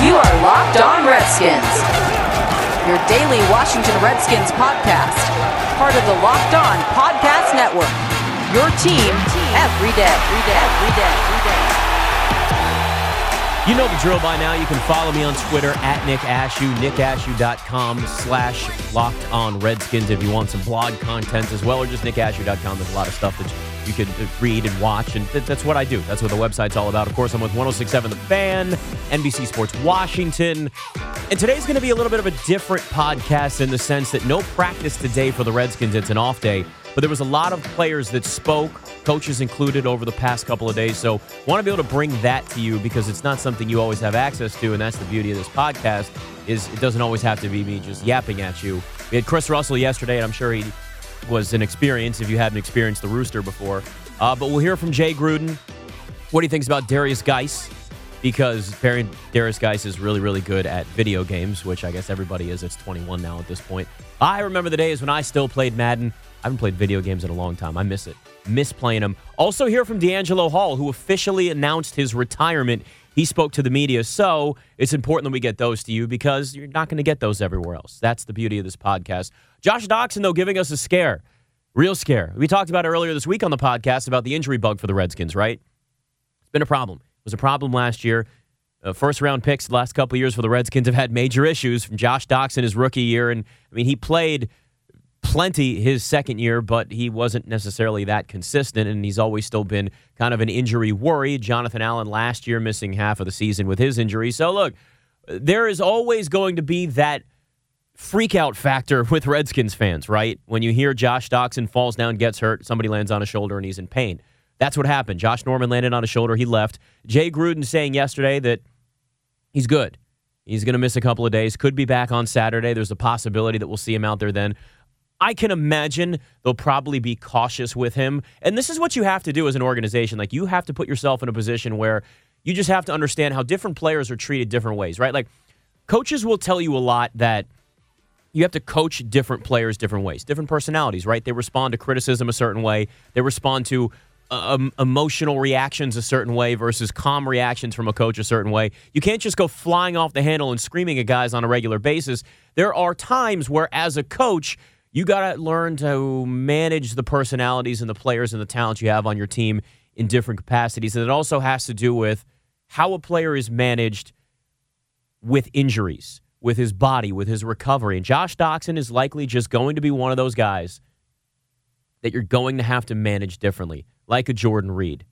You are Locked On Redskins, your daily Washington Redskins podcast, part of the Locked On Podcast Network. Your team every day, every day, every day, every day. You know the drill by now. You can follow me on Twitter at Nick Ashooh, nickashooh.com slash locked on Redskins if you want some blog content as well, or just nickashooh.com. There's a lot of stuff that you can uh, read and watch, and th- that's what I do. That's what the website's all about. Of course, I'm with 1067 The Fan, NBC Sports Washington, and today's going to be a little bit of a different podcast in the sense that no practice today for the Redskins. It's an off day, but there was a lot of players that spoke, coaches included, over the past couple of days. So, want to be able to bring that to you because it's not something you always have access to, and that's the beauty of this podcast. Is it doesn't always have to be me just yapping at you. We had Chris Russell yesterday, and I'm sure he was an experience if you hadn't experienced the Rooster before. Uh, but we'll hear from Jay Gruden what do he thinks about Derrius Guice because Derrius Guice is really, really good at video games, which I guess everybody is. It's 21 now at this point. I remember the days when I still played Madden. I haven't played video games in a long time. I miss it. Miss playing them. Also, hear from DeAngelo Hall, who officially announced his retirement. He spoke to the media. So it's important that we get those to you because you're not going to get those everywhere else. That's the beauty of this podcast. Josh Doctson, though, giving us a scare. Real scare. We talked about it earlier this week on the podcast about the injury bug for the Redskins, right? It's been a problem. It was a problem last year. Uh, first round picks the last couple years for the Redskins have had major issues from Josh Doctson his rookie year. And I mean, he played plenty his second year, but he wasn't necessarily that consistent, and he's always still been kind of an injury worry. Jonathan Allen last year missing half of the season with his injury. So, look, there is always going to be that freak out factor with Redskins fans, right? When you hear Josh Doctson falls down, gets hurt, somebody lands on his shoulder, and he's in pain. That's what happened. Josh Norman landed on his shoulder, he left. Jay Gruden saying yesterday that he's good. He's going to miss a couple of days, could be back on Saturday. There's a possibility that we'll see him out there then. I can imagine they'll probably be cautious with him. And this is what you have to do as an organization. Like, you have to put yourself in a position where you just have to understand how different players are treated different ways, right? Like, coaches will tell you a lot that you have to coach different players different ways, different personalities, right? They respond to criticism a certain way, they respond to um, emotional reactions a certain way versus calm reactions from a coach a certain way. You can't just go flying off the handle and screaming at guys on a regular basis. There are times where, as a coach, you got to learn to manage the personalities and the players and the talents you have on your team in different capacities. And it also has to do with how a player is managed with injuries, with his body, with his recovery. And Josh Doctson is likely just going to be one of those guys that you're going to have to manage differently, like a Jordan Reed.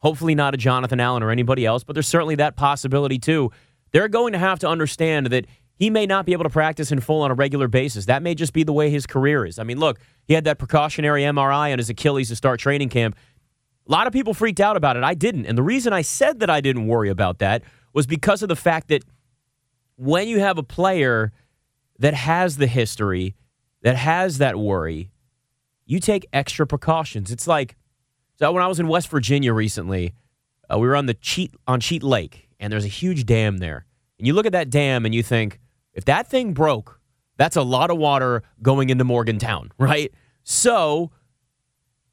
Hopefully, not a Jonathan Allen or anybody else, but there's certainly that possibility too. They're going to have to understand that he may not be able to practice in full on a regular basis. That may just be the way his career is. I mean, look, he had that precautionary MRI on his Achilles to start training camp. A lot of people freaked out about it. I didn't. And the reason I said that I didn't worry about that was because of the fact that when you have a player that has the history, that has that worry, you take extra precautions. It's like, so when I was in West Virginia recently, uh, we were on the Cheat on Cheat Lake, and there's a huge dam there. And you look at that dam and you think, if that thing broke, that's a lot of water going into Morgantown, right? So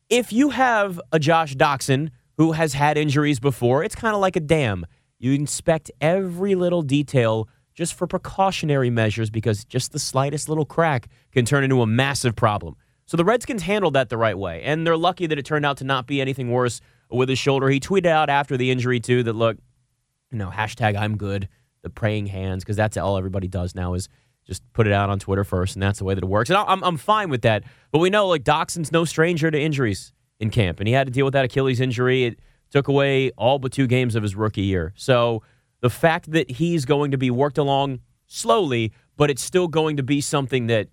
if you have a Josh Doctson who has had injuries before, it's kind of like a dam. You inspect every little detail just for precautionary measures because just the slightest little crack can turn into a massive problem. So the Redskins handled that the right way, and they're lucky that it turned out to not be anything worse with his shoulder. He tweeted out after the injury, too, that look, you know, hashtag I'm good, the praying hands, because that's all everybody does now is just put it out on Twitter first, and that's the way that it works. And I'm, I'm fine with that. But we know, like, Doctson's no stranger to injuries in camp, and he had to deal with that Achilles injury. It took away all but two games of his rookie year. So the fact that he's going to be worked along slowly, but it's still going to be something that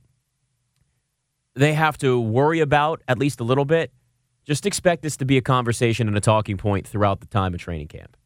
they have to worry about at least a little bit. Just expect this to be a conversation and a talking point throughout the time of training camp.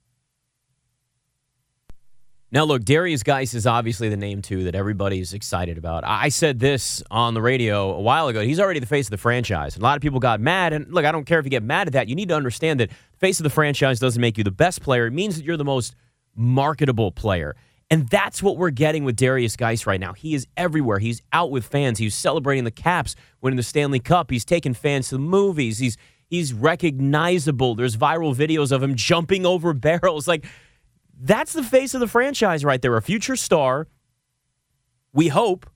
Now, look, Derrius Guice is obviously the name, too, that everybody's excited about. I said this on the radio a while ago. He's already the face of the franchise. A lot of people got mad. And look, I don't care if you get mad at that. You need to understand that the face of the franchise doesn't make you the best player, it means that you're the most marketable player. And that's what we're getting with Derrius Guice right now. He is everywhere. He's out with fans. He's celebrating the Caps winning the Stanley Cup. He's taking fans to the movies. He's he's recognizable. There's viral videos of him jumping over barrels. Like That's the face of the franchise right there. A future star. We hope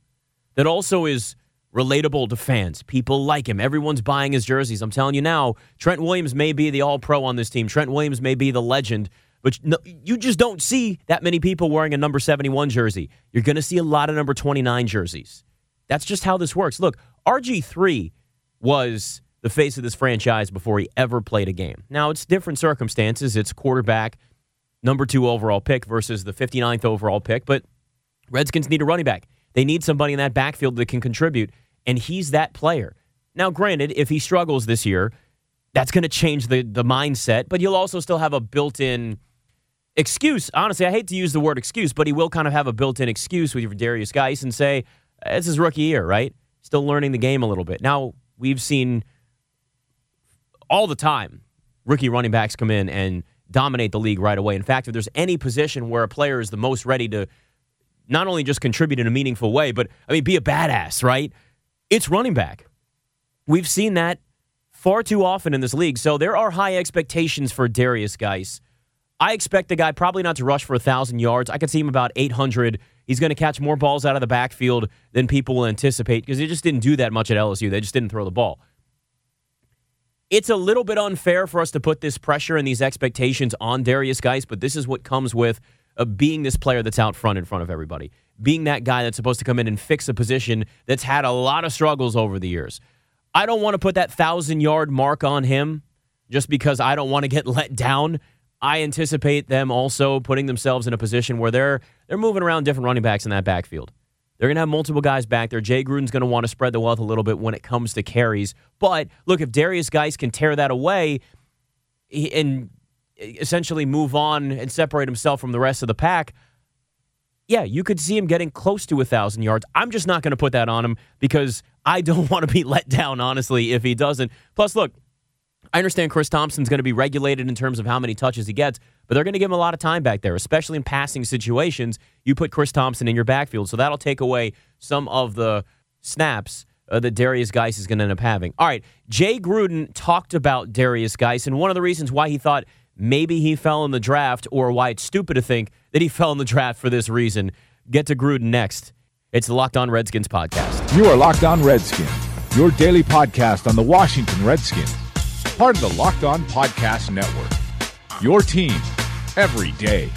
that also is relatable to fans. People like him. Everyone's buying his jerseys. I'm telling you now, Trent Williams may be the all pro on this team. Trent Williams may be the legend, but you just don't see that many people wearing a number 71 jersey. You're going to see a lot of number 29 jerseys. That's just how this works. Look, RG3 was the face of this franchise before he ever played a game. Now, it's different circumstances. It's quarterback, number two overall pick versus the 59th overall pick, but Redskins need a running back. They need somebody in that backfield that can contribute, and he's that player. Now, granted, if he struggles this year, that's going to change the, the mindset, but you'll also still have a built in excuse. Honestly, I hate to use the word excuse, but he will kind of have a built in excuse with Derrius Guice and say, uh, it's his rookie year, right? Still learning the game a little bit. Now, we've seen all the time rookie running backs come in and dominate the league right away. In fact, if there's any position where a player is the most ready to not only just contribute in a meaningful way, but I mean, be a badass, right? It's running back. We've seen that far too often in this league. So there are high expectations for Derrius Guice. I expect the guy probably not to rush for a 1,000 yards. I could see him about 800. He's going to catch more balls out of the backfield than people will anticipate because they just didn't do that much at LSU. They just didn't throw the ball. It's a little bit unfair for us to put this pressure and these expectations on Derrius Guice, but this is what comes with of being this player that's out front in front of everybody, being that guy that's supposed to come in and fix a position that's had a lot of struggles over the years. I don't want to put that thousand yard mark on him just because I don't want to get let down. I anticipate them also putting themselves in a position where they're they're moving around different running backs in that backfield. They're going to have multiple guys back there. Jay Gruden's going to want to spread the wealth a little bit when it comes to carries. But look, if Derrius Guice can tear that away and eh, essentially move on and separate himself from the rest of the pack, yeah, you could see him getting close to a thousand yards. I'm just not going to put that on him because I don't want to be let down, honestly, if he doesn't. Plus, look, I understand Chris Thompson's going to be regulated in terms of how many touches he gets, but they're going to give him a lot of time back there, especially in passing situations. You put Chris Thompson in your backfield, so that'll take away some of the snaps uh, that Derrius Guice is going to end up having. All right, Jay Gruden talked about Derrius Guice, and one of the reasons why he thought maybe he fell in the draft, or why it's stupid to think that he fell in the draft for this reason. Get to Gruden next. It's the Locked On Redskins podcast. You are Locked On Redskins, your daily podcast on the Washington Redskins, part of the Locked On Podcast Network. Your team every day.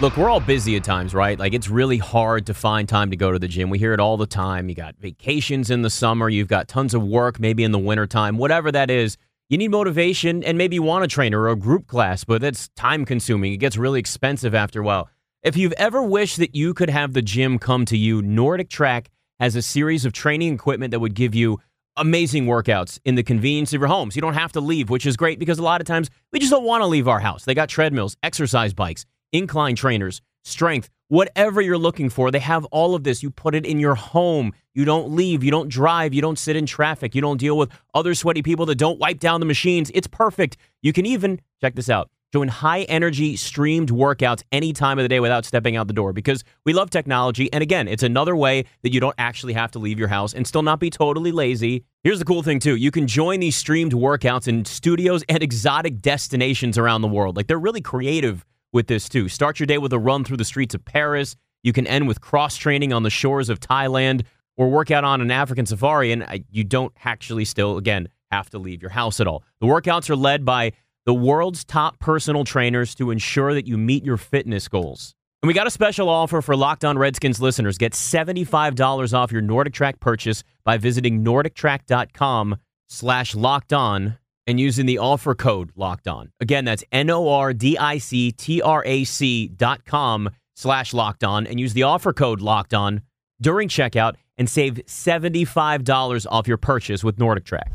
Look, we're all busy at times, right? Like it's really hard to find time to go to the gym. We hear it all the time. You got vacations in the summer, you've got tons of work maybe in the wintertime, whatever that is you need motivation and maybe you want a trainer or a group class, but that's time consuming. It gets really expensive after a while. If you've ever wished that you could have the gym come to you, Nordic Track has a series of training equipment that would give you amazing workouts in the convenience of your homes. You don't have to leave, which is great because a lot of times we just don't want to leave our house. They got treadmills, exercise bikes, incline trainers, strength, whatever you're looking for. They have all of this. You put it in your home. You don't leave. You don't drive. You don't sit in traffic. You don't deal with other sweaty people that don't wipe down the machines. It's perfect. You can even, check this out, join high energy streamed workouts any time of the day without stepping out the door because we love technology. And again, it's another way that you don't actually have to leave your house and still not be totally lazy. Here's the cool thing, too. You can join these streamed workouts in studios and exotic destinations around the world. Like, they're really creative with this too. Start your day with a run through the streets of Paris. You can end with cross training on the shores of Thailand or work out on an African safari, and uh, you don't actually still, again, have to leave your house at all. The workouts are led by the world's top personal trainers to ensure that you meet your fitness goals. And we got a special offer for Locked On Redskins listeners. Get $75 off your Nordic Track purchase by visiting nordictrack.com slash locked on and using the offer code locked on. Again, that's N O R D I C T R A C dot com slash locked on and use the offer code locked on during checkout and save $75 off your purchase with Nordic Track.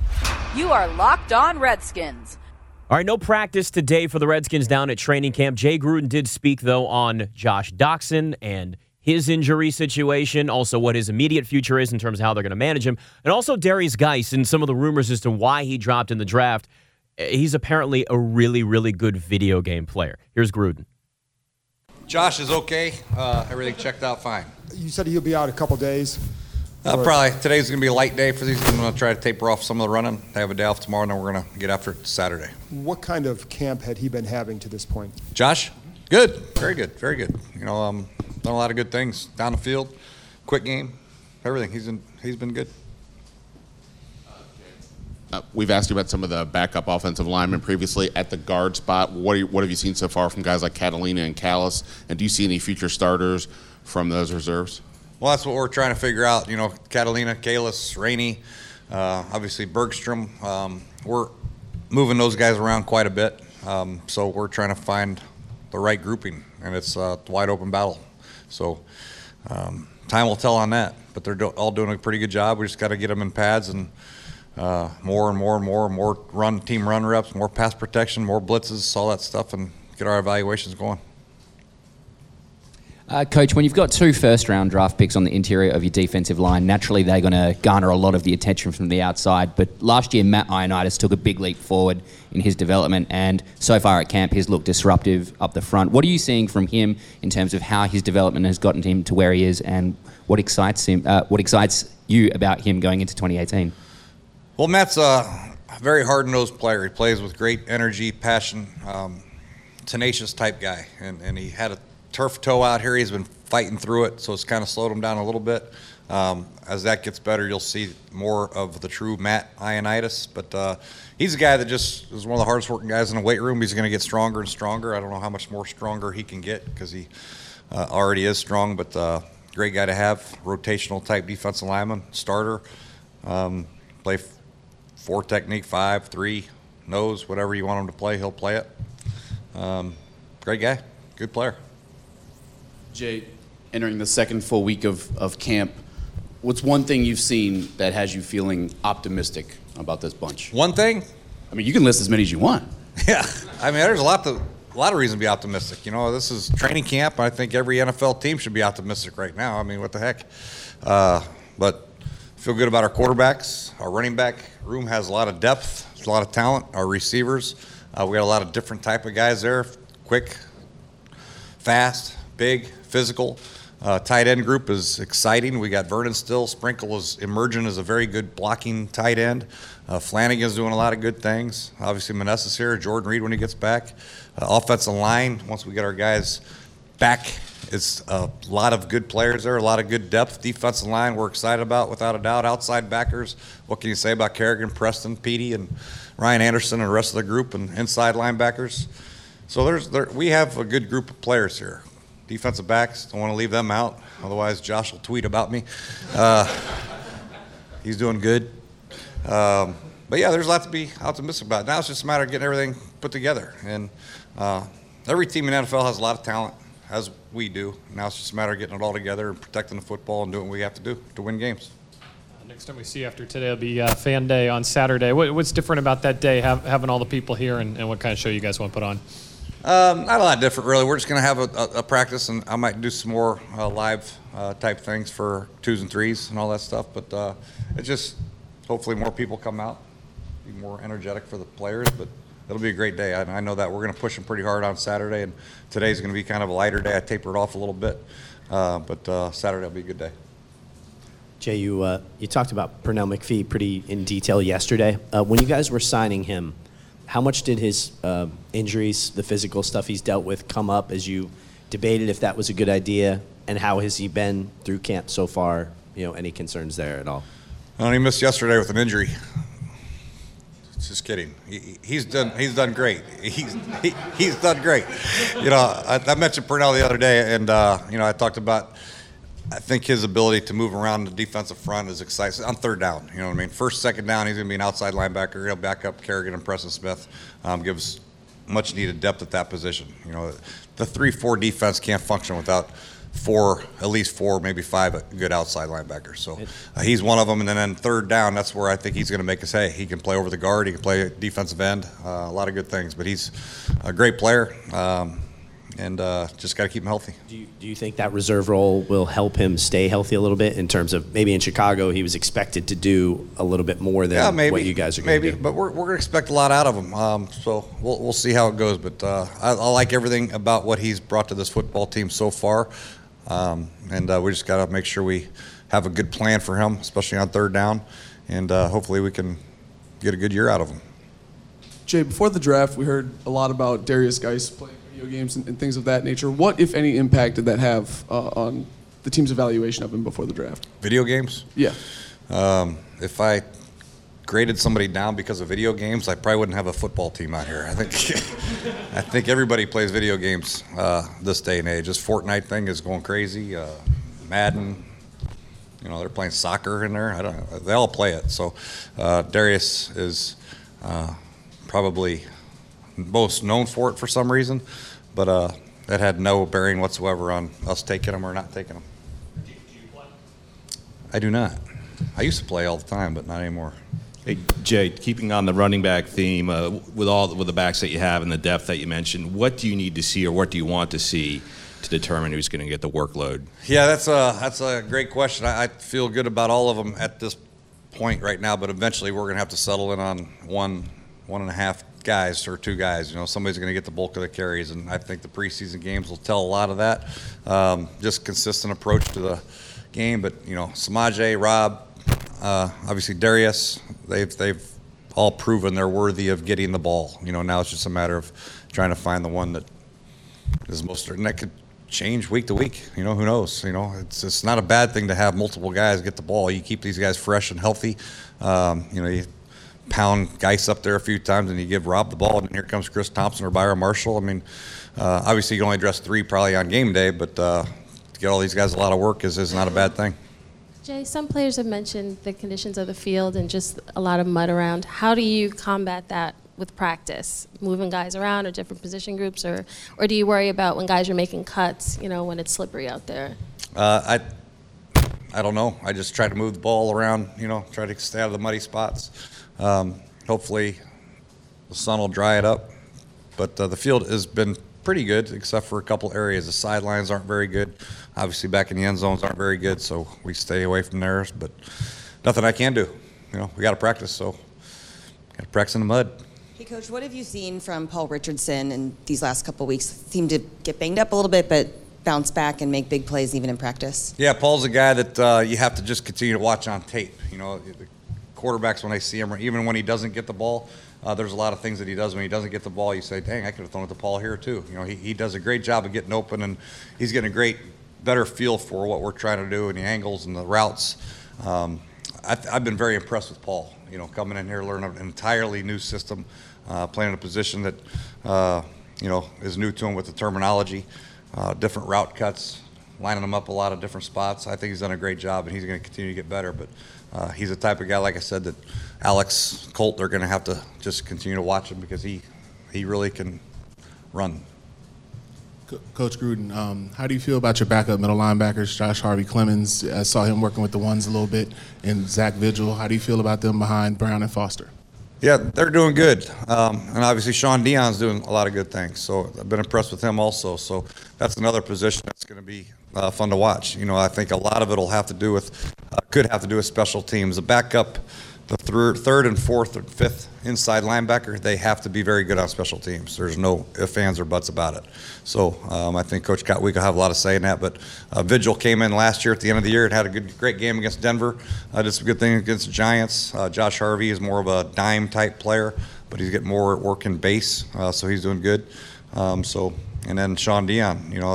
You are locked on Redskins. All right, no practice today for the Redskins down at training camp. Jay Gruden did speak, though, on Josh Doctson and his injury situation, also what his immediate future is in terms of how they're going to manage him, and also Derrius Guice and some of the rumors as to why he dropped in the draft. He's apparently a really, really good video game player. Here's Gruden. Josh is okay. Uh, everything checked out fine. You said he'll be out a couple days. Uh, probably today's going to be a light day for these. I'm going to try to taper off some of the running. They have a day off tomorrow, and then we're going to get after it Saturday. What kind of camp had he been having to this point? Josh, Good, very good, very good. You know, um, done a lot of good things down the field, quick game, everything. He's in, he's been good. Uh, we've asked you about some of the backup offensive linemen previously at the guard spot. What, are you, what have you seen so far from guys like Catalina and Kalis? And do you see any future starters from those reserves? Well, that's what we're trying to figure out. You know, Catalina, Kalis, Rainey, uh, obviously Bergstrom. Um, we're moving those guys around quite a bit. Um, so we're trying to find the right grouping, and it's a wide open battle. So um, time will tell on that. But they're do- all doing a pretty good job. We just got to get them in pads and uh, more and more and more and more run team run reps, more pass protection, more blitzes, all that stuff, and get our evaluations going. Uh, Coach, when you've got two first round draft picks on the interior of your defensive line, naturally they're going to garner a lot of the attention from the outside. But last year, Matt Ioannidis took a big leap forward in his development, and so far at camp, he's looked disruptive up the front. What are you seeing from him in terms of how his development has gotten him to where he is, and what excites him? Uh, what excites you about him going into 2018? Well, Matt's a very hard nosed player. He plays with great energy, passion, um, tenacious type guy. And, and he had a turf toe out here. He's been fighting through it, so it's kind of slowed him down a little bit. Um, as that gets better, you'll see more of the true Matt Ioannidis. But uh, he's a guy that just is one of the hardest working guys in the weight room. He's going to get stronger and stronger. I don't know how much more stronger he can get because he uh, already is strong, but uh, great guy to have. Rotational type defensive lineman, starter. Um, play four technique, five, three, nose, whatever you want him to play, he'll play it. Um, great guy, good player. Jay, entering the second full week of, of camp, what's one thing you've seen that has you feeling optimistic about this bunch? One thing, I mean, you can list as many as you want. yeah, I mean, there's a lot to, a lot of reason to be optimistic. You know, this is training camp. I think every NFL team should be optimistic right now. I mean, what the heck? Uh, but feel good about our quarterbacks. Our running back room has a lot of depth. There's a lot of talent. Our receivers, uh, we got a lot of different type of guys there. Quick, fast, big, physical. Uh, tight end group is exciting. We got Vernon still. Sprinkle is emerging as a very good blocking tight end. Uh, Flanagan's doing a lot of good things. Obviously, Manessa's here. Jordan Reed when he gets back. Uh, offensive line, once we get our guys back, it's a lot of good players there, a lot of good depth. Defensive line, we're excited about, without a doubt. Outside backers, what can you say about Kerrigan, Preston, Petey, and Ryan Anderson and the rest of the group, and inside linebackers? So there's there, we have a good group of players here. Defensive backs, don't want to leave them out. Otherwise, Josh will tweet about me. Uh, he's doing good. Um, but yeah, there's a lot to be optimistic about. Now it's just a matter of getting everything put together. And uh, every team in NFL has a lot of talent, as we do. Now it's just a matter of getting it all together and protecting the football and doing what we have to do to win games. Next time we see after today will be uh, Fan Day on Saturday. What, what's different about that day, have, having all the people here, and, and what kind of show you guys want to put on? Um, not a lot different, really. We're just going to have a, a, a, practice, and I might do some more uh, live uh, type things for twos and threes and all that stuff. But uh, it's just hopefully more people come out, be more energetic for the players. But it'll be a great day. I, I know that we're going to push them pretty hard on Saturday, and today's going to be kind of a lighter day. I tapered off a little bit, uh, but uh, Saturday will be a good day. Jay, you uh, you talked about Pernell McPhee pretty in detail yesterday. when you guys were signing him how much did his uh, injuries, the physical stuff he's dealt with, come up as you debated if that was a good idea? And how has he been through camp so far? You know, any concerns there at all? Well, he missed yesterday with an injury. Just kidding. He, he's done. He's done great. He's he, he's done great. You know, I, I mentioned Pernell the other day, and uh, you know, I talked about I think his ability to move around the defensive front is exciting. On third down, you know what I mean? First, second down, he's going to be an outside linebacker. He'll back up Kerrigan and Preston Smith. Um, gives much needed depth at that position. You know, the three-four defense can't function without four, at least four, maybe five good outside linebackers. So uh, he's one of them. And then, then third down, that's where I think he's going to make us hay. He can play over the guard. He can play defensive end. Uh, a lot of good things. But he's a great player. Um, and uh, just got to keep him healthy. Do you, do you think that reserve role will help him stay healthy a little bit in terms of maybe in Chicago he was expected to do a little bit more than yeah, maybe, what you guys are going to do? Maybe, but we're, we're going to expect a lot out of him. Um, so we'll, we'll see how it goes. But uh, I, I, like everything about what he's brought to this football team so far. Um, and uh, we just got to make sure we have a good plan for him, especially on third down. And uh, hopefully we can get a good year out of him. Jay, before the draft, we heard a lot about Derrius Guice playing video games and, and things of that nature. What, if any, impact did that have uh, on the team's evaluation of him before the draft? Video games? Yeah. Um, if I graded somebody down because of video games, I probably wouldn't have a football team out here. I think I think everybody plays video games uh, this day and age. This Fortnite thing is going crazy. Uh, Madden, you know, they're playing soccer in there. I don't. know. They all play it. So uh, Derrius is uh, probably most known for it for some reason, but uh, that had no bearing whatsoever on us taking them or not taking him. I do not. I used to play all the time, but not anymore. Hey, Jay, keeping on the running back theme, uh, with all with the backs that you have and the depth that you mentioned, what do you need to see or what do you want to see to determine who's going to get the workload? Yeah, that's a that's a great question. I, I feel good about all of them at this point right now, but eventually we're going to have to settle in on one one and a half guys or two guys. You know, somebody's going to get the bulk of the carries, and I think the preseason games will tell a lot of that. Um, just consistent approach to the game, but you know, Samaje, Rob, uh, obviously Derrius, they've they've all proven they're worthy of getting the ball. You know, now it's just a matter of trying to find the one that is most certain. That could change week to week. You know, who knows? You know, it's it's not a bad thing to have multiple guys get the ball. You keep these guys fresh and healthy. Um, you know, you pound Guice up there a few times, and you give Rob the ball, and here comes Chris Thompson or Byron Marshall. I mean, uh, obviously you can only dress three probably on game day, but uh, to get all these guys a lot of work is, is not a bad thing. Jay, some players have mentioned the conditions of the field and just a lot of mud around. How do you combat that with practice, moving guys around or different position groups, or or do you worry about when guys are making cuts, you know, when it's slippery out there? Uh, I, I don't know. I just try to move the ball around, you know, try to stay out of the muddy spots. Um, hopefully, the sun will dry it up. But uh, the field has been pretty good, except for a couple areas. The sidelines aren't very good. Obviously, back in the end zones aren't very good, so we stay away from theirs. But nothing I can do. You know, we got to practice, so got to practice in the mud. Hey, Coach, what have you seen from Paul Richardson in these last couple weeks? Seemed to get banged up a little bit, but bounce back and make big plays even in practice. Yeah, Paul's a guy that uh, you have to just continue to watch on tape. You know, the quarterbacks when they see him, even when he doesn't get the ball, uh, there's a lot of things that he does when he doesn't get the ball. You say, "Dang, I could have thrown it to Paul here too." You know, he, he does a great job of getting open, and he's getting a great, better feel for what we're trying to do and the angles and the routes. Um, I, I've been very impressed with Paul. You know, coming in here, learning an entirely new system, uh, playing a position that uh, you know is new to him with the terminology, uh, different route cuts, lining them up a lot of different spots. I think he's done a great job, and he's going to continue to get better. But uh, he's the type of guy, like I said, that Alex Colt they're going to have to just continue to watch him because he he really can run. Co- Coach Gruden, um, how do you feel about your backup middle linebackers, Josh Harvey Clemons? I saw him working with the ones a little bit, and Zach Vigil. How do you feel about them behind Brown and Foster? Yeah, they're doing good, um, and obviously Shaun Dion's doing a lot of good things. So I've been impressed with him also. So that's another position that's going to be uh, fun to watch. You know, I think a lot of it will have to do with, uh, could have to do with special teams. The backup, the thir- third and fourth and fifth inside linebacker, they have to be very good on special teams. There's no ifs, ands, or buts about it. So um, I think Coach Kotwick will have a lot of say in that. But uh, Vigil came in last year at the end of the year and had a good, great game against Denver. Uh, did some good things against the Giants. Uh, Josh Harvey is more of a dime type player, but he's getting more work in base, uh, so he's doing good. Um, so and then Shaun Dion, you know,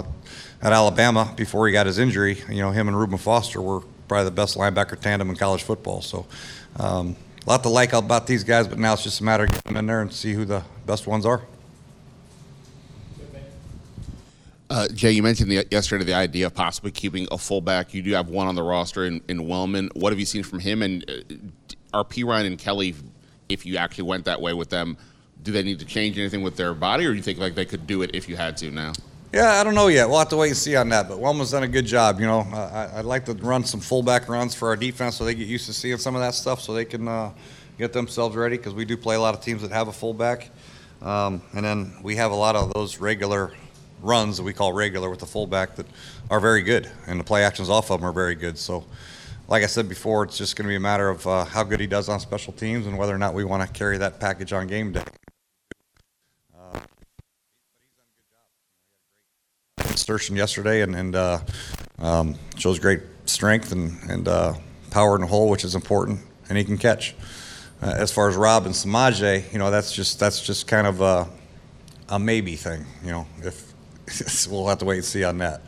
at Alabama before he got his injury, you know, him and Reuben Foster were probably the best linebacker tandem in college football. So. Um, a lot to like about these guys, but now it's just a matter of getting them in there and see who the best ones are. Uh, Jay, you mentioned the, yesterday the idea of possibly keeping a fullback. You do have one on the roster in, in Wellman. What have you seen from him? And uh, are P. Ryan and Kelley, if you actually went that way with them, do they need to change anything with their body, or do you think like they could do it if you had to now? Yeah, I don't know yet. We'll have to wait and see on that. But Wellman's done a good job. You know, I, would like to run some fullback runs for our defense so they get used to seeing some of that stuff, so they can uh, get themselves ready. Because we do play a lot of teams that have a fullback, um, and then we have a lot of those regular runs that we call regular with the fullback that are very good, and the play actions off of them are very good. So. Like I said before, it's just going to be a matter of uh, how good he does on special teams and whether or not we want to carry that package on game day. Insertion yesterday and, and uh, um, shows great strength and, and uh, power in the hole, which is important, and he can catch. Uh, as far as Rob and Samaje, you know, that's just that's just kind of uh, a maybe thing. You know, if we'll have to wait and see on that.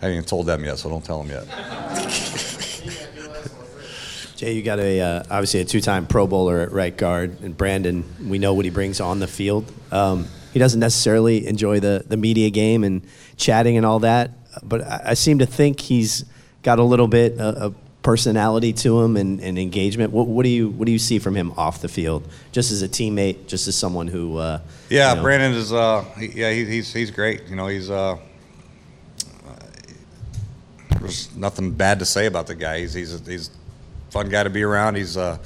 I haven't even told them yet, so don't tell them yet. Jay, you got a uh, obviously a two-time Pro Bowler at right guard, and Brandon, we know what he brings on the field. Um, he doesn't necessarily enjoy the the media game and chatting and all that, but I, I seem to think he's got a little bit of personality to him and, and engagement. What, what, do you what do you see from him off the field, just as a teammate, just as someone who? Uh, yeah, you know, Brandon is. Uh, he, yeah, he, he's he's great. You know, he's. Uh, there's nothing bad to say about the guy. He's he's a, he's fun guy to be around. He's uh,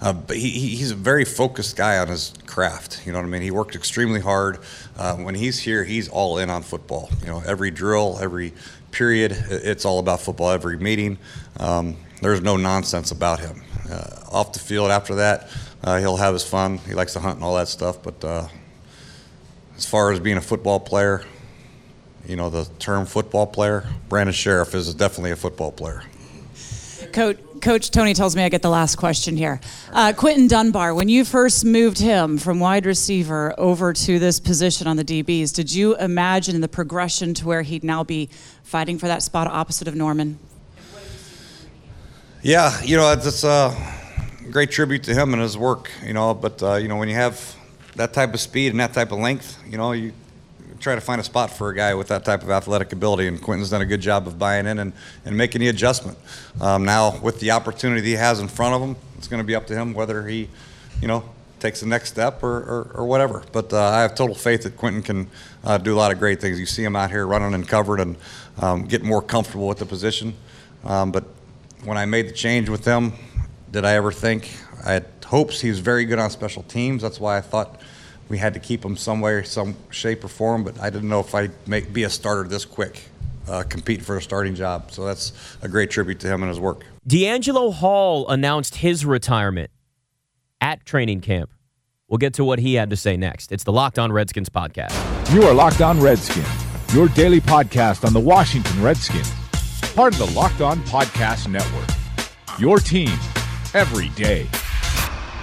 uh, he, he's a very focused guy on his craft. You know what I mean? He worked extremely hard. Uh, when he's here, he's all in on football. You know, every drill, every period, it's all about football. Every meeting, um, there's no nonsense about him. Uh, off the field, after that, uh, he'll have his fun. He likes to hunt and all that stuff. But uh, as far as being a football player, you know, the term football player, Brandon Scherff is definitely a football player. Coach, Coach Tony tells me I get the last question here. Uh, Quinton Dunbar, when you first moved him from wide receiver over to this position on the DBs, did you imagine the progression to where he'd now be fighting for that spot opposite of Norman? Yeah, you know, it's a great tribute to him and his work, you know, but, uh, you know, when you have that type of speed and that type of length, you know, you try to find a spot for a guy with that type of athletic ability, and Quinton's done a good job of buying in and, and making the adjustment. Um, now, with the opportunity he has in front of him, it's going to be up to him whether he, you know, takes the next step or, or, or whatever. But uh, I have total faith that Quentin can uh, do a lot of great things. You see him out here running and covered and um, getting more comfortable with the position. Um, but when I made the change with him, did I ever think I had hopes he was very good on special teams? That's why I thought we had to keep him some way, some shape or form. But I didn't know if I'd make, be a starter this quick, uh, compete for a starting job. So that's a great tribute to him and his work. DeAngelo Hall announced his retirement at training camp. We'll get to what he had to say next. It's the Locked On Redskins podcast. You are Locked On Redskins, your daily podcast on the Washington Redskins, part of the Locked On Podcast Network. Your team every day.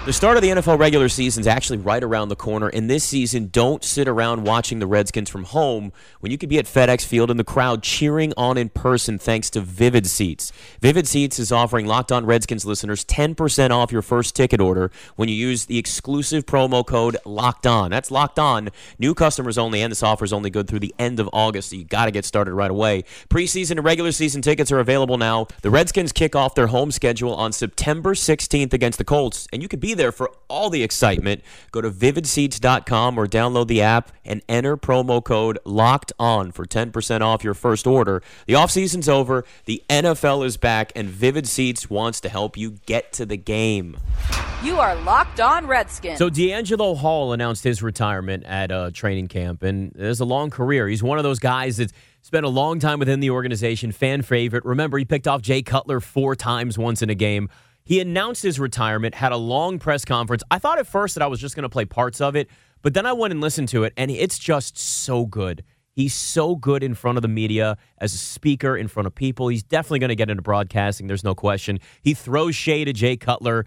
The start of the NFL regular season is actually right around the corner, and this season, don't sit around watching the Redskins from home when you could be at FedEx Field in the crowd cheering on in person thanks to Vivid Seats. Vivid Seats is offering Locked On Redskins listeners 10% off your first ticket order when you use the exclusive promo code Locked On. That's Locked On. New customers only, and this offer is only good through the end of August, so you got to get started right away. Preseason and regular season tickets are available now. The Redskins kick off their home schedule on September 16th against the Colts, and you could be there for all the excitement. Go to vividseats.com or download the app and enter promo code locked on for 10% off your first order. The offseason's over, the NFL is back, and Vivid Seats wants to help you get to the game. You are Locked On Redskins. So DeAngelo Hall announced his retirement at a training camp, and there's a long career. He's one of those guys that spent a long time within the organization, fan favorite. Remember, he picked off Jay Cutler four times once in a game. He announced his retirement, had a long press conference. I thought at first that I was just going to play parts of it, but then I went and listened to it, and it's just so good. He's so good in front of the media as a speaker in front of people. He's definitely going to get into broadcasting. There's no question. He throws shade at Jay Cutler.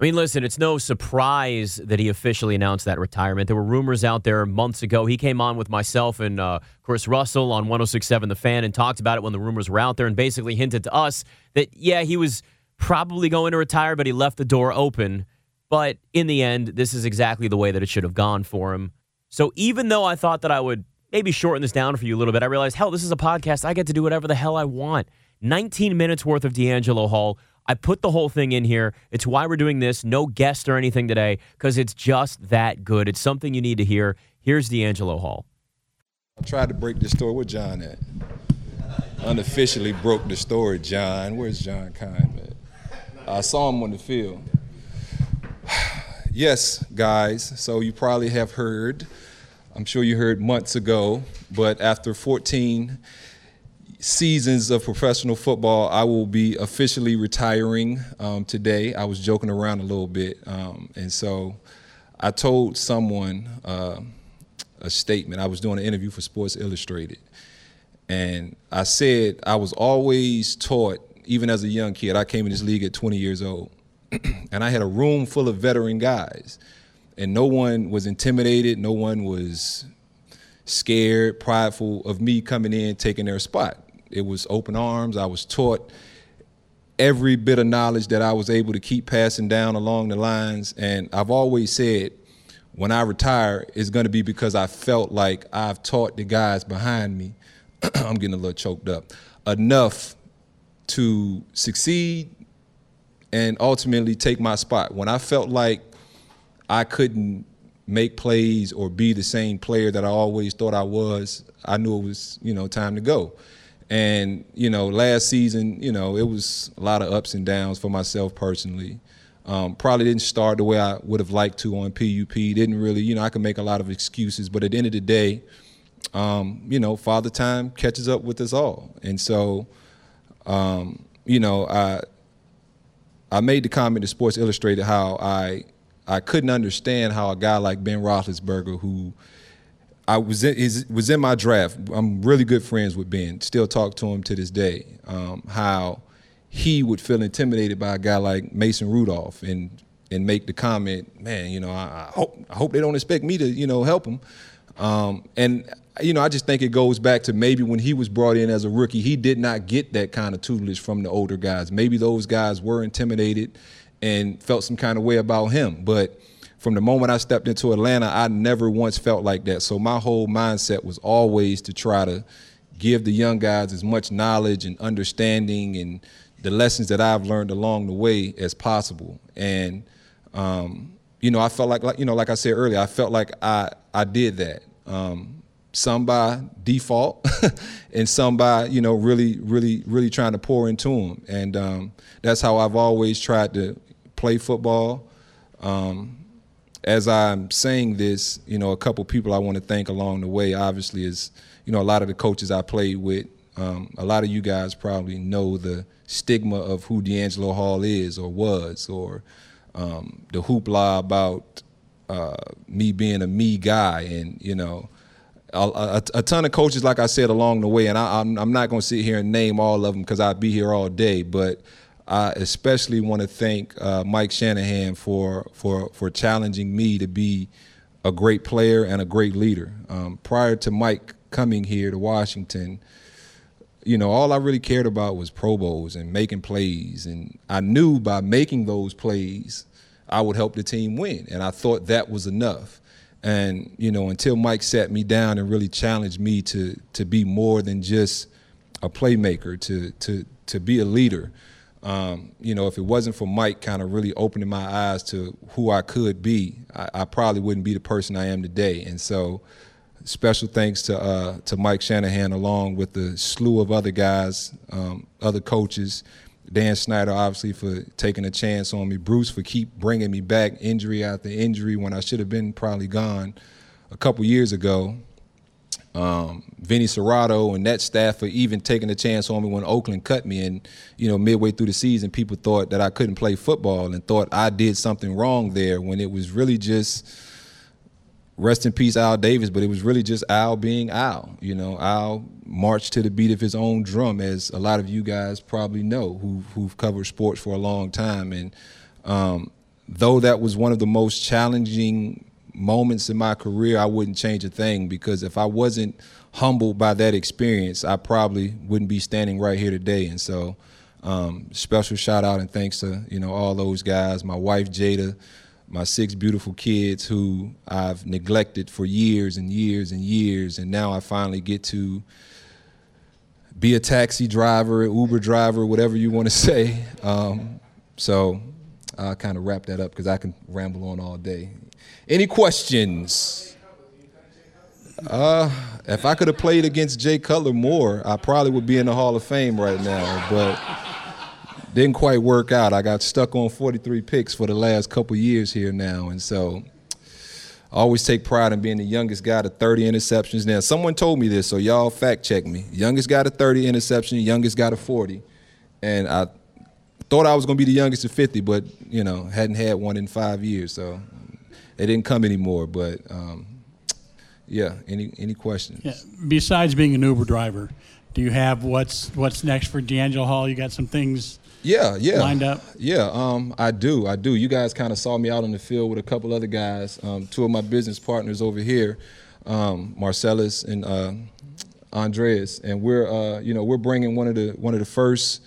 I mean, listen, it's no surprise that he officially announced that retirement. There were rumors out there months ago. He came on with myself and uh, Chris Russell on 1067 The Fan and talked about it when the rumors were out there and basically hinted to us that, yeah, he was probably going to retire, but he left the door open. But in the end, this is exactly the way that it should have gone for him. So even though I thought that I would maybe shorten this down for you a little bit, I realized, hell, this is a podcast. I get to do whatever the hell I want. 19 minutes worth of DeAngelo Hall. I put the whole thing in here. It's why we're doing this. No guest or anything today because it's just that good. It's something you need to hear. Here's DeAngelo Hall. I tried to break the story. Where John at? Unofficially broke the story, John. Where's John Keim, man? I saw him on the field. yes, guys. So you probably have heard. I'm sure you heard months ago, but after 14 seasons of professional football, I will be officially retiring um, today. I was joking around a little bit, um, and so I told someone uh, a statement. I was doing an interview for Sports Illustrated, and I said I was always taught even as a young kid, I came in this league at 20 years old, and I had a room full of veteran guys, and no one was intimidated, no one was scared, prideful of me coming in taking their spot. It was open arms. I was taught every bit of knowledge that I was able to keep passing down along the lines. And I've always said, when I retire, it's going to be because I felt like I've taught the guys behind me. I'm getting a little choked up. Enough to succeed and ultimately take my spot. When I felt like I couldn't make plays or be the same player that I always thought I was, I knew it was, you know, time to go. And, you know, last season, you know, it was a lot of ups and downs for myself personally. Um, probably didn't start the way I would have liked to on PUP. Didn't really, you know, I can make a lot of excuses, but at the end of the day, um, you know, father time catches up with us all. And so, um, you know, I I made the comment to Sports Illustrated how I I couldn't understand how a guy like Ben Roethlisberger, who I was in, was in my draft. I'm really good friends with Ben. Still talk to him to this day. Um, how he would feel intimidated by a guy like Mason Rudolph and and make the comment, man, you know, I, I hope I hope they don't expect me to, you know, help him. Um, and you know, I just think it goes back to maybe when he was brought in as a rookie, he did not get that kind of tutelage from the older guys. Maybe those guys were intimidated and felt some kind of way about him. But from the moment I stepped into Atlanta, I never once felt like that. So my whole mindset was always to try to give the young guys as much knowledge and understanding and the lessons that I've learned along the way as possible. And um, you know, I felt like, like you know, like I said earlier, I felt like I I did that. Um, some by default and some by you know really really really trying to pour into them and um, that's how i've always tried to play football. Um, as i'm saying this you know a couple people i want to thank along the way obviously is you know a lot of the coaches i played with. Um, a lot of you guys probably know the stigma of who DeAngelo Hall is or was or um, the hoopla about uh, me being a me guy and you know a, a, ton of coaches, like I said, along the way, and I, am I'm, I'm not going to sit here and name all of them because I'd be here all day. But I especially want to thank uh, Mike Shanahan for for for challenging me to be a great player and a great leader. Um, prior to Mike coming here to Washington, you know, all I really cared about was Pro Bowls and making plays, and I knew by making those plays, I would help the team win, and I thought that was enough. And you know, until Mike sat me down and really challenged me to to be more than just a playmaker, to to to be a leader. Um, you know, if it wasn't for Mike kind of really opening my eyes to who I could be, I, I, probably wouldn't be the person I am today. And so, special thanks to uh, to Mike Shanahan, along with the slew of other guys, um, other coaches, Dan Snyder, obviously, for taking a chance on me. Bruce for keep bringing me back injury after injury when I should have been probably gone a couple years ago. Um, Vinny Cerrato and that staff for even taking a chance on me when Oakland cut me. And, you know, midway through the season, people thought that I couldn't play football and thought I did something wrong there when it was really just – rest in peace Al Davis, but it was really just Al being Al. You know, Al marched to the beat of his own drum, as a lot of you guys probably know who who've covered sports for a long time. And um, though that was one of the most challenging moments in my career, I wouldn't change a thing because if I wasn't humbled by that experience, I probably wouldn't be standing right here today. And so, um, special shout out and thanks to you know all those guys, my wife Jada my six beautiful kids who I've neglected for years and years and years, and now I finally get to be a taxi driver, Uber driver, whatever you want to say. Um, so I'll kind of wrap that up because I can ramble on all day. Any questions? Uh, if I could have played against Jay Cutler more, I probably would be in the Hall of Fame right now, but didn't quite work out. I got stuck on 43 picks for the last couple years here now, and so I always take pride in being the youngest guy to 30 interceptions. Now, someone told me this, so y'all fact check me. Youngest guy to 30 interceptions, youngest guy to 40, and I thought I was going to be the youngest to 50, but you know, hadn't had one in five years, so it didn't come anymore. But um, yeah, any any questions? Yeah. Besides being an Uber driver, do you have what's what's next for DeAngelo Hall? You got some things yeah, yeah. Lined up? Yeah, um, I do. I do. You guys kind of saw me out on the field with a couple other guys, um, two of my business partners over here. um, Marcellus and uh, Andreas, and we're uh, you know we're bringing one of the one of the first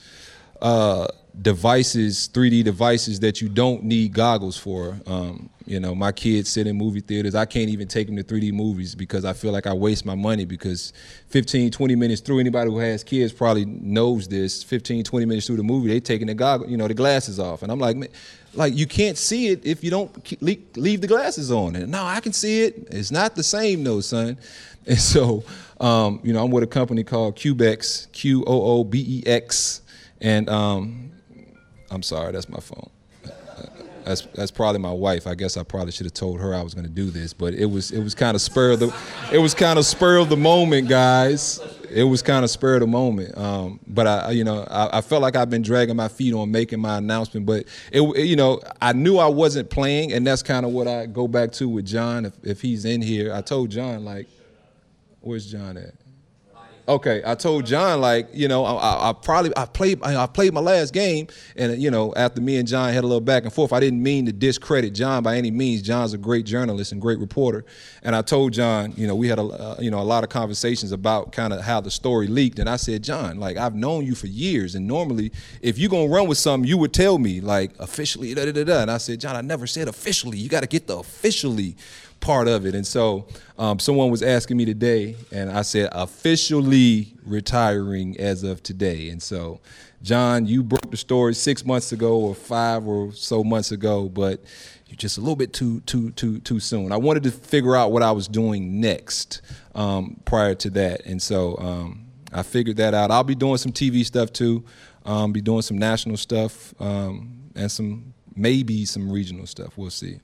uh, devices, 3D devices that you don't need goggles for. Um, you know, my kids sit in movie theaters. I can't even take them to 3D movies because I feel like I waste my money because 15, 20 minutes through, anybody who has kids probably knows this. 15, 20 minutes through the movie, they taking the goggle, you know, the glasses off, and I'm like, man, like you can't see it if you don't leave the glasses on. And no, I can see it. It's not the same though, son. And so, um, you know, I'm with a company called Cubex, Q O O B E X, and um, I'm sorry, that's my phone. That's that's probably my wife. I guess I probably should have told her I was going to do this, but it was it was kind of spur of the it was kind of spur of the moment, guys. It was kind of spur of the moment. Um, but I, you know, I, I felt like I've been dragging my feet on making my announcement. But it, you know, I knew I wasn't playing, and that's kind of what I go back to with John. If if he's in here, I told John like, where's John at? Okay, I told John like you know I, I, probably I played I played my last game and you know after me and John had a little back and forth I didn't mean to discredit John by any means. John's a great journalist and great reporter. And I told John you know we had a uh, you know a lot of conversations about kind of how the story leaked. And I said John like I've known you for years and normally if you're gonna run with something you would tell me like officially da da da da. And I said John I never said officially. You got to get the officially part of it. And so um, someone was asking me today, and I said officially retiring as of today. And so, John, you broke the story six months ago or five or so months ago, but you're just a little bit too too too too soon. I wanted to figure out what I was doing next um, prior to that, and so um, I figured that out. I'll be doing some TV stuff too. Um, be doing some national stuff um, and some maybe some regional stuff. We'll see.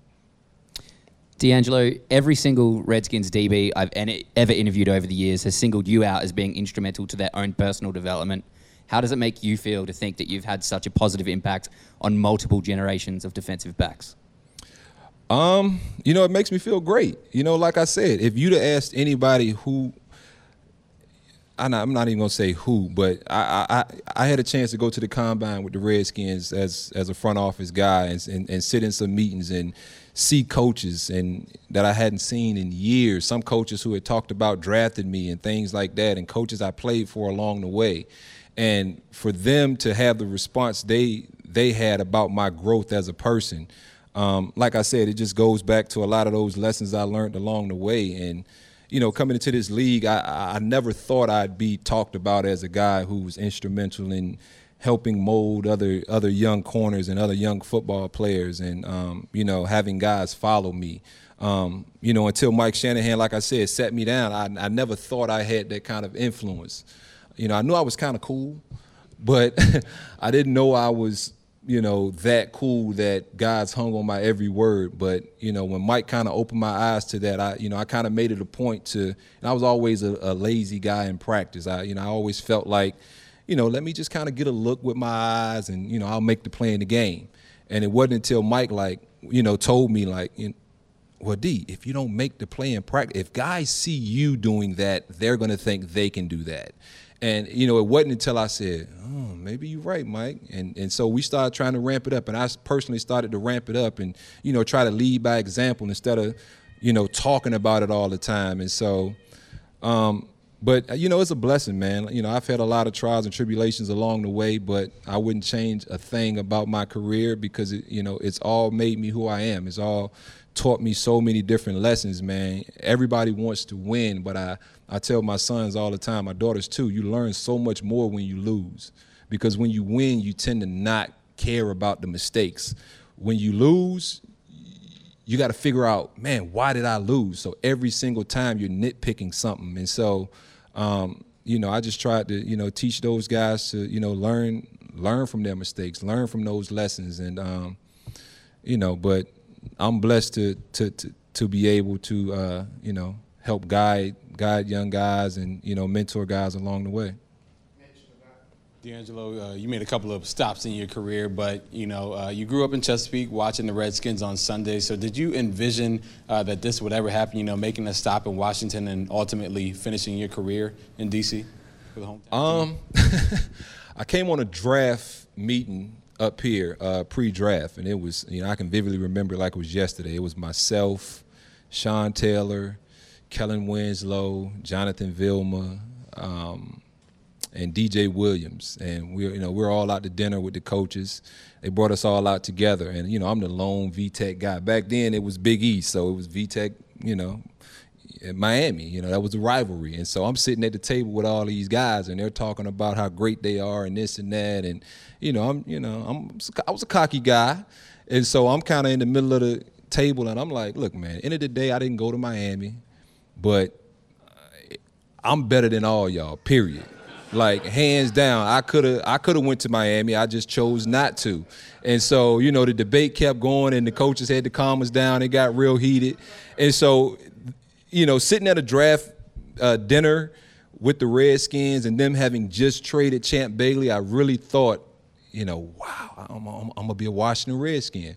DeAngelo, every single Redskins DB I've ever interviewed over the years has singled you out as being instrumental to their own personal development. How does it make you feel to think that you've had such a positive impact on multiple generations of defensive backs? Um, you know, it makes me feel great. You know, like I said, if you'd have asked anybody who, I'm not, I'm not even gonna say who, but I, I I had a chance to go to the combine with the Redskins as as a front office guy and, and, and sit in some meetings and see coaches and that I hadn't seen in years. Some coaches who had talked about drafting me and things like that, and coaches I played for along the way. And for them to have the response they they had about my growth as a person, um, like I said, it just goes back to a lot of those lessons I learned along the way. And you know, coming into this league, I, I never thought I'd be talked about as a guy who was instrumental in helping mold other other young corners and other young football players, and um, you know, having guys follow me. Um, you know, until Mike Shanahan, like I said, set me down, I, I never thought I had that kind of influence. You know, I knew I was kind of cool, but I didn't know I was, you know, that cool that God's hung on my every word. But you know, when Mike kind of opened my eyes to that, I, you know, I kind of made it a point to. And I was always a, a lazy guy in practice. I, you know, I always felt like you know, let me just kind of get a look with my eyes and, you know, I'll make the play in the game. And it wasn't until Mike, like, you know, told me, like, you know, well, D, if you don't make the play in practice, if guys see you doing that, they're going to think they can do that. And, you know, it wasn't until I said, oh, maybe you're right, Mike. And, and so we started trying to ramp it up. And I personally started to ramp it up and, you know, try to lead by example instead of, you know, talking about it all the time. And so, um, but uh, you know it's a blessing man. You know i've had a lot of trials and tribulations along the way but i wouldn't change a thing about my career because it, you know it's all made me who i am. It's all taught me so many different lessons man. Everybody wants to win but i i tell my sons all the time my daughters too you learn so much more when you lose. Because when you win you tend to not care about the mistakes. When you lose you got to figure out man why did i lose? So every single time you're nitpicking something. And so um, you know, I just tried to, you know, teach those guys to, you know, learn learn from their mistakes, learn from those lessons, and um, you know, but I'm blessed to to to, to be able to, uh, you know, help guide guide young guys and you know mentor guys along the way. DeAngelo, uh, you made a couple of stops in your career, but you know uh, you grew up in Chesapeake, watching the Redskins on Sunday. So did you envision uh, that this would ever happen? You know, making a stop in Washington and ultimately finishing your career in DC for the hometown. Um, I came on a draft meeting up here, uh, pre-draft, and it was you know I can vividly remember like it was yesterday. It was myself, Sean Taylor, Kellen Winslow, Jonathan Vilma, um, and DJ Williams, and we, you know, we're all out to dinner with the coaches. They brought us all out together, and you know, I'm the lone VTech guy. Back then, it was Big East, so it was VTech, you know, in Miami. You know, that was a rivalry, and so I'm sitting at the table with all these guys, and they're talking about how great they are and this and that, and you know, I'm, you know, I'm, I was a cocky guy, and so I'm kind of in the middle of the table, and I'm like, look, man, end of the day, I didn't go to Miami, but uh, I'm better than all y'all. Period. Like hands down, I could have I could have went to Miami. I just chose not to. And so, you know, the debate kept going and the coaches had to calm us down. It got real heated. And so, you know, sitting at a draft uh, dinner with the Redskins and them having just traded Champ Bailey, I really thought, you know, wow, I'm, I'm, I'm gonna be a Washington Redskin.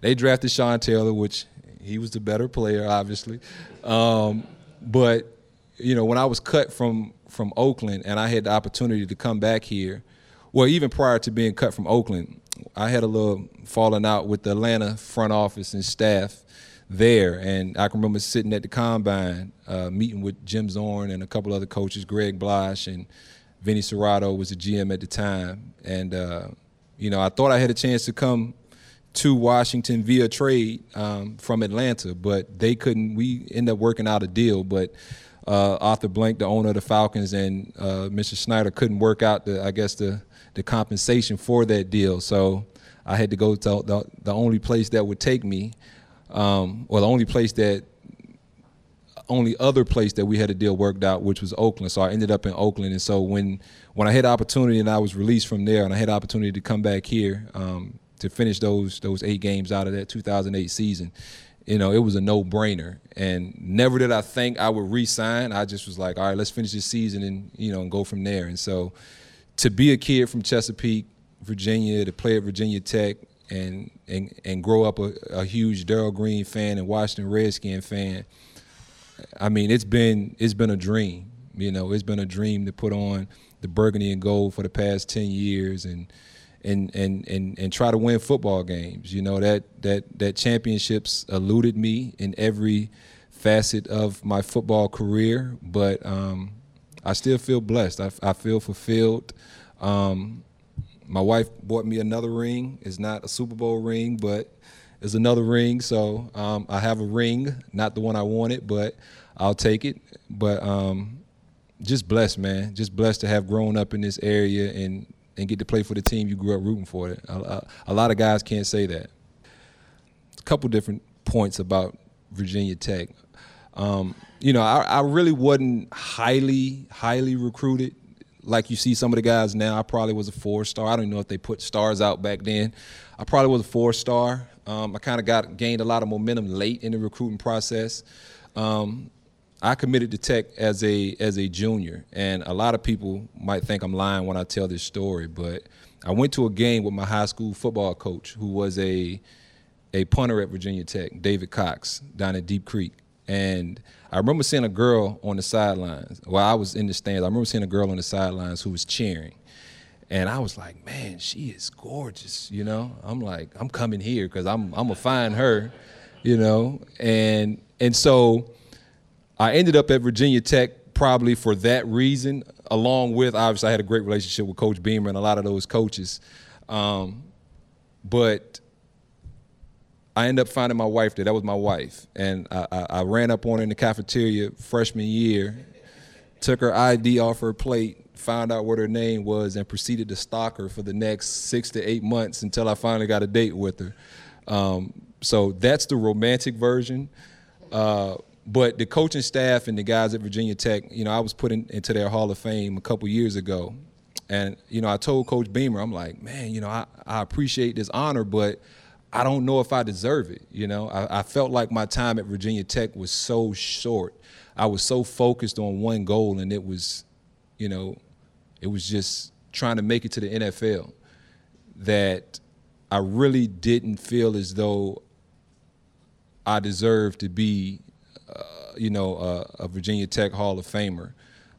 They drafted Sean Taylor, which he was the better player, obviously. Um, but you know, when I was cut from from Oakland and I had the opportunity to come back here, well, even prior to being cut from Oakland, I had a little falling out with the Atlanta front office and staff there. And I can remember sitting at the combine, uh, meeting with Jim Zorn and a couple other coaches, Greg Blache and Vinny Cerrato was the GM at the time. And, uh, you know, I thought I had a chance to come to Washington via trade um, from Atlanta, but they couldn't. We ended up working out a deal, but uh, Arthur Blank, the owner of the Falcons, and uh, Mr. Snyder couldn't work out the, I guess, the the compensation for that deal. So I had to go to the, the only place that would take me, um, or the only place that, only other place that we had a deal worked out, which was Oakland. So I ended up in Oakland, and so when when I had opportunity and I was released from there, and I had opportunity to come back here um, to finish those those eight games out of that 2008 season, you know, it was a no-brainer. And never did I think I would re-sign. I just was like, all right, let's finish this season and you know and go from there. And so, to be a kid from Chesapeake, Virginia, to play at Virginia Tech, and and and grow up a, a huge Darrell Green fan and Washington Redskin fan. I mean, it's been it's been a dream. You know, it's been a dream to put on the burgundy and gold for the past ten years and and and and and try to win football games. You know that that that championships eluded me in every facet of my football career, but um, I still feel blessed. I, I feel fulfilled. Um, my wife bought me another ring. It's not a Super Bowl ring, but it's another ring. So um, I have a ring, not the one I wanted, but I'll take it. But um, just blessed, man. Just blessed to have grown up in this area and and get to play for the team you grew up rooting for. A, a, lot of guys can't say that. A couple different points about Virginia Tech. Um, you know, I, I, really wasn't highly, highly recruited like you see some of the guys now. I probably was a four star. I don't know if they put stars out back then. I probably was a four star. Um, I kind of got gained a lot of momentum late in the recruiting process. Um, I committed to Tech as a as a junior, and a lot of people might think I'm lying when I tell this story, but I went to a game with my high school football coach, who was a a punter at Virginia Tech, David Cox, down at Deep Creek, and I remember seeing a girl on the sidelines. While I was in the stands, I remember seeing a girl on the sidelines who was cheering. And I was like, man, she is gorgeous, you know. I'm like, I'm coming here because I'm I'm gonna find her, you know. And and so I ended up at Virginia Tech probably for that reason, along with obviously I had a great relationship with Coach Beamer and a lot of those coaches. Um, but I ended up finding my wife there. That was my wife. And I, I, I ran up on her in the cafeteria freshman year, took her ID off her plate, found out what her name was, and proceeded to stalk her for the next six to eight months until I finally got a date with her. Um, so that's the romantic version. Uh, but the coaching staff and the guys at Virginia Tech, you know, I was put in, into their Hall of Fame a couple years ago. And, you know, I told Coach Beamer, I'm like, man, you know, I, I appreciate this honor, but I don't know if I deserve it. You know, I, I felt like my time at Virginia Tech was so short. I was so focused on one goal, and it was, you know, it was just trying to make it to the NFL that I really didn't feel as though I deserved to be you know, uh, a Virginia Tech Hall of Famer.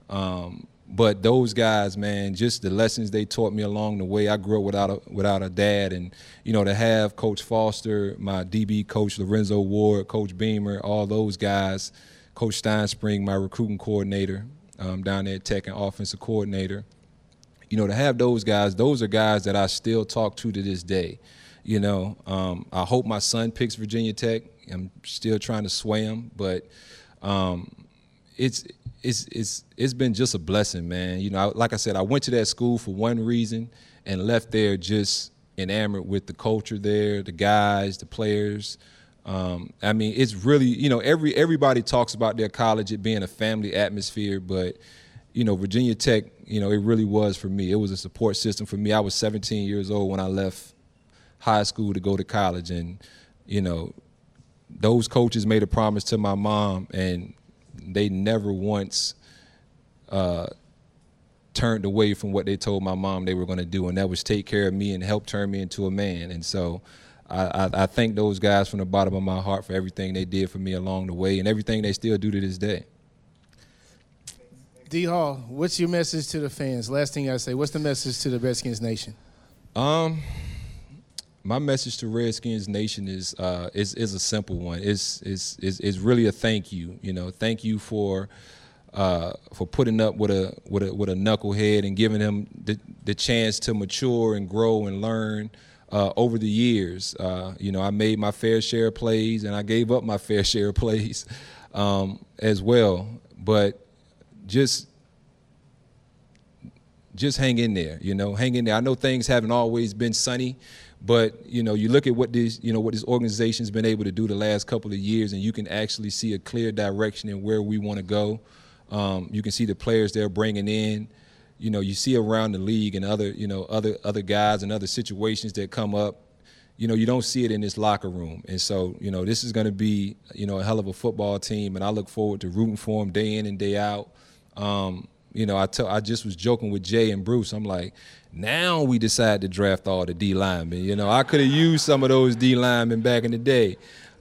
Um, but those guys, man, just the lessons they taught me along the way. I grew up without a without a dad, and you know, to have Coach Foster, my DB coach Lorenzo Ward, Coach Beamer, all those guys Coach Stinespring, my recruiting coordinator um, down there at Tech and offensive coordinator. You know, to have those guys, those are guys that I still talk to to this day. You know, um, I hope my son picks Virginia Tech. I'm still trying to sway him, but um, it's it's it's it's been just a blessing, man. You know, I, like I said, I went to that school for one reason and left there just enamored with the culture there, the guys, the players. Um, I mean, it's really you know every everybody talks about their college it being a family atmosphere, but you know Virginia Tech, you know it really was for me. It was a support system for me. I was 17 years old when I left high school to go to college, and you know those coaches made a promise to my mom, and they never once uh, turned away from what they told my mom they were going to do, and that was take care of me and help turn me into a man. And so I, I, I thank those guys from the bottom of my heart for everything they did for me along the way and everything they still do to this day. D Hall, what's your message to the fans? Last thing I say, what's the message to the Redskins Nation? Um, my message to Redskins Nation is uh, is is a simple one. It's is is really a thank you. You know, thank you for uh, for putting up with a with a with a knucklehead and giving him the the chance to mature and grow and learn. Uh, over the years, uh, you know, I made my fair share of plays and I gave up my fair share of plays um, as well. But just just hang in there, you know, hang in there. I know things haven't always been sunny, but you know, you look at what this, you know, what this organization's been able to do the last couple of years, and you can actually see a clear direction in where we want to go. Um, you can see the players they're bringing in. You know, you see around the league and other, you know, other other guys and other situations that come up. You know, you don't see it in this locker room, and so you know, this is going to be, you know, a hell of a football team, and I look forward to rooting for them day in and day out. Um, you know, I tell I just was joking with Jay and Bruce. I'm like, now we decide to draft all the D linemen. You know, I could have used some of those D linemen back in the day.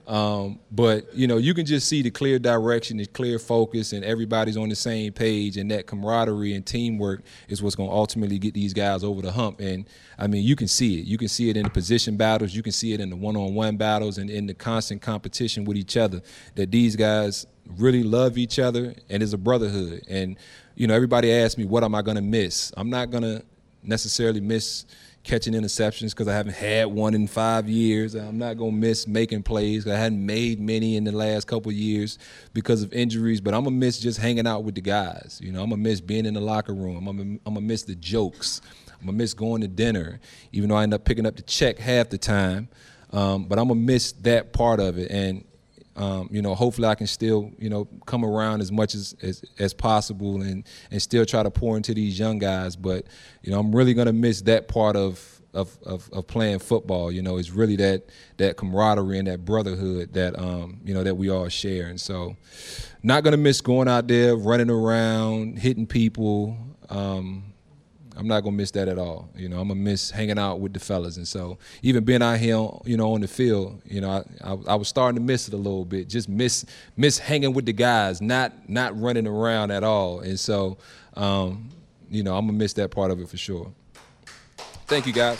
Um, but you know, you can just see the clear direction, the clear focus, and everybody's on the same page. And that camaraderie and teamwork is what's going to ultimately get these guys over the hump. And I mean, you can see it. You can see it in the position battles. You can see it in the one-on-one battles, and in the constant competition with each other. That these guys really love each other, and it's a brotherhood. And you know, everybody asks me, what am I going to miss? I'm not going to necessarily miss catching interceptions because I haven't had one in five years. I'm not going to miss making plays. I hadn't made many in the last couple years because of injuries, but I'm to miss just hanging out with the guys. You know, I'm to miss being in the locker room. I'm going to miss the jokes. I'm to miss going to dinner, even though I end up picking up the check half the time. Um, but I'm to miss that part of it. And um, you know, hopefully I can still, you know, come around as much as, as, as possible and, and still try to pour into these young guys. But, you know, I'm really going to miss that part of, of, of, of, playing football. You know, it's really that that camaraderie and that brotherhood that um, you know that we all share. And so, not gonna miss going out there, running around, hitting people. Um, I'm not gonna miss that at all. You know, I'm gonna miss hanging out with the fellas, and so even being out here, you know, on the field, you know, I, I, I was starting to miss it a little bit. Just miss miss hanging with the guys, not not running around at all. And so, um, you know, I'm gonna miss that part of it for sure. Thank you, guys.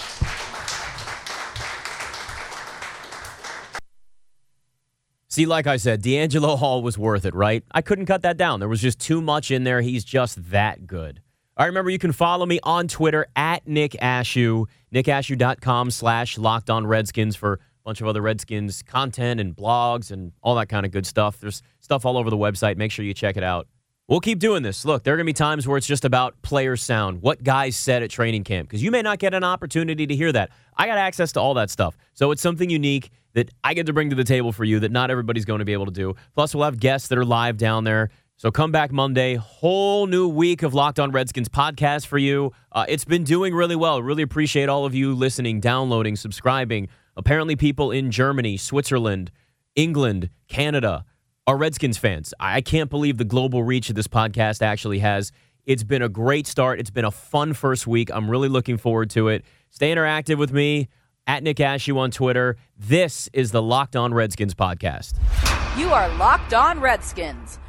See, like I said, DeAngelo Hall was worth it, right? I couldn't cut that down. There was just too much in there. He's just that good. All right, remember, you can follow me on Twitter at Nick Ashooh, nickashooh.com slash locked on Redskins for a bunch of other Redskins content and blogs and all that kind of good stuff. There's stuff all over the website. Make sure you check it out. We'll keep doing this. Look, there are going to be times where it's just about player sound, what guys said at training camp, because you may not get an opportunity to hear that. I got access to all that stuff. So it's something unique that I get to bring to the table for you that not everybody's going to be able to do. Plus, we'll have guests that are live down there so come back Monday, whole new week of Locked On Redskins podcast for you. Uh, it's been doing really well. Really appreciate all of you listening, downloading, subscribing. Apparently, people in Germany, Switzerland, England, Canada are Redskins fans. I can't believe the global reach that this podcast actually has. It's been a great start. It's been a fun first week. I'm really looking forward to it. Stay interactive with me at Nick Ashooh on Twitter. This is the Locked On Redskins podcast. You are Locked On Redskins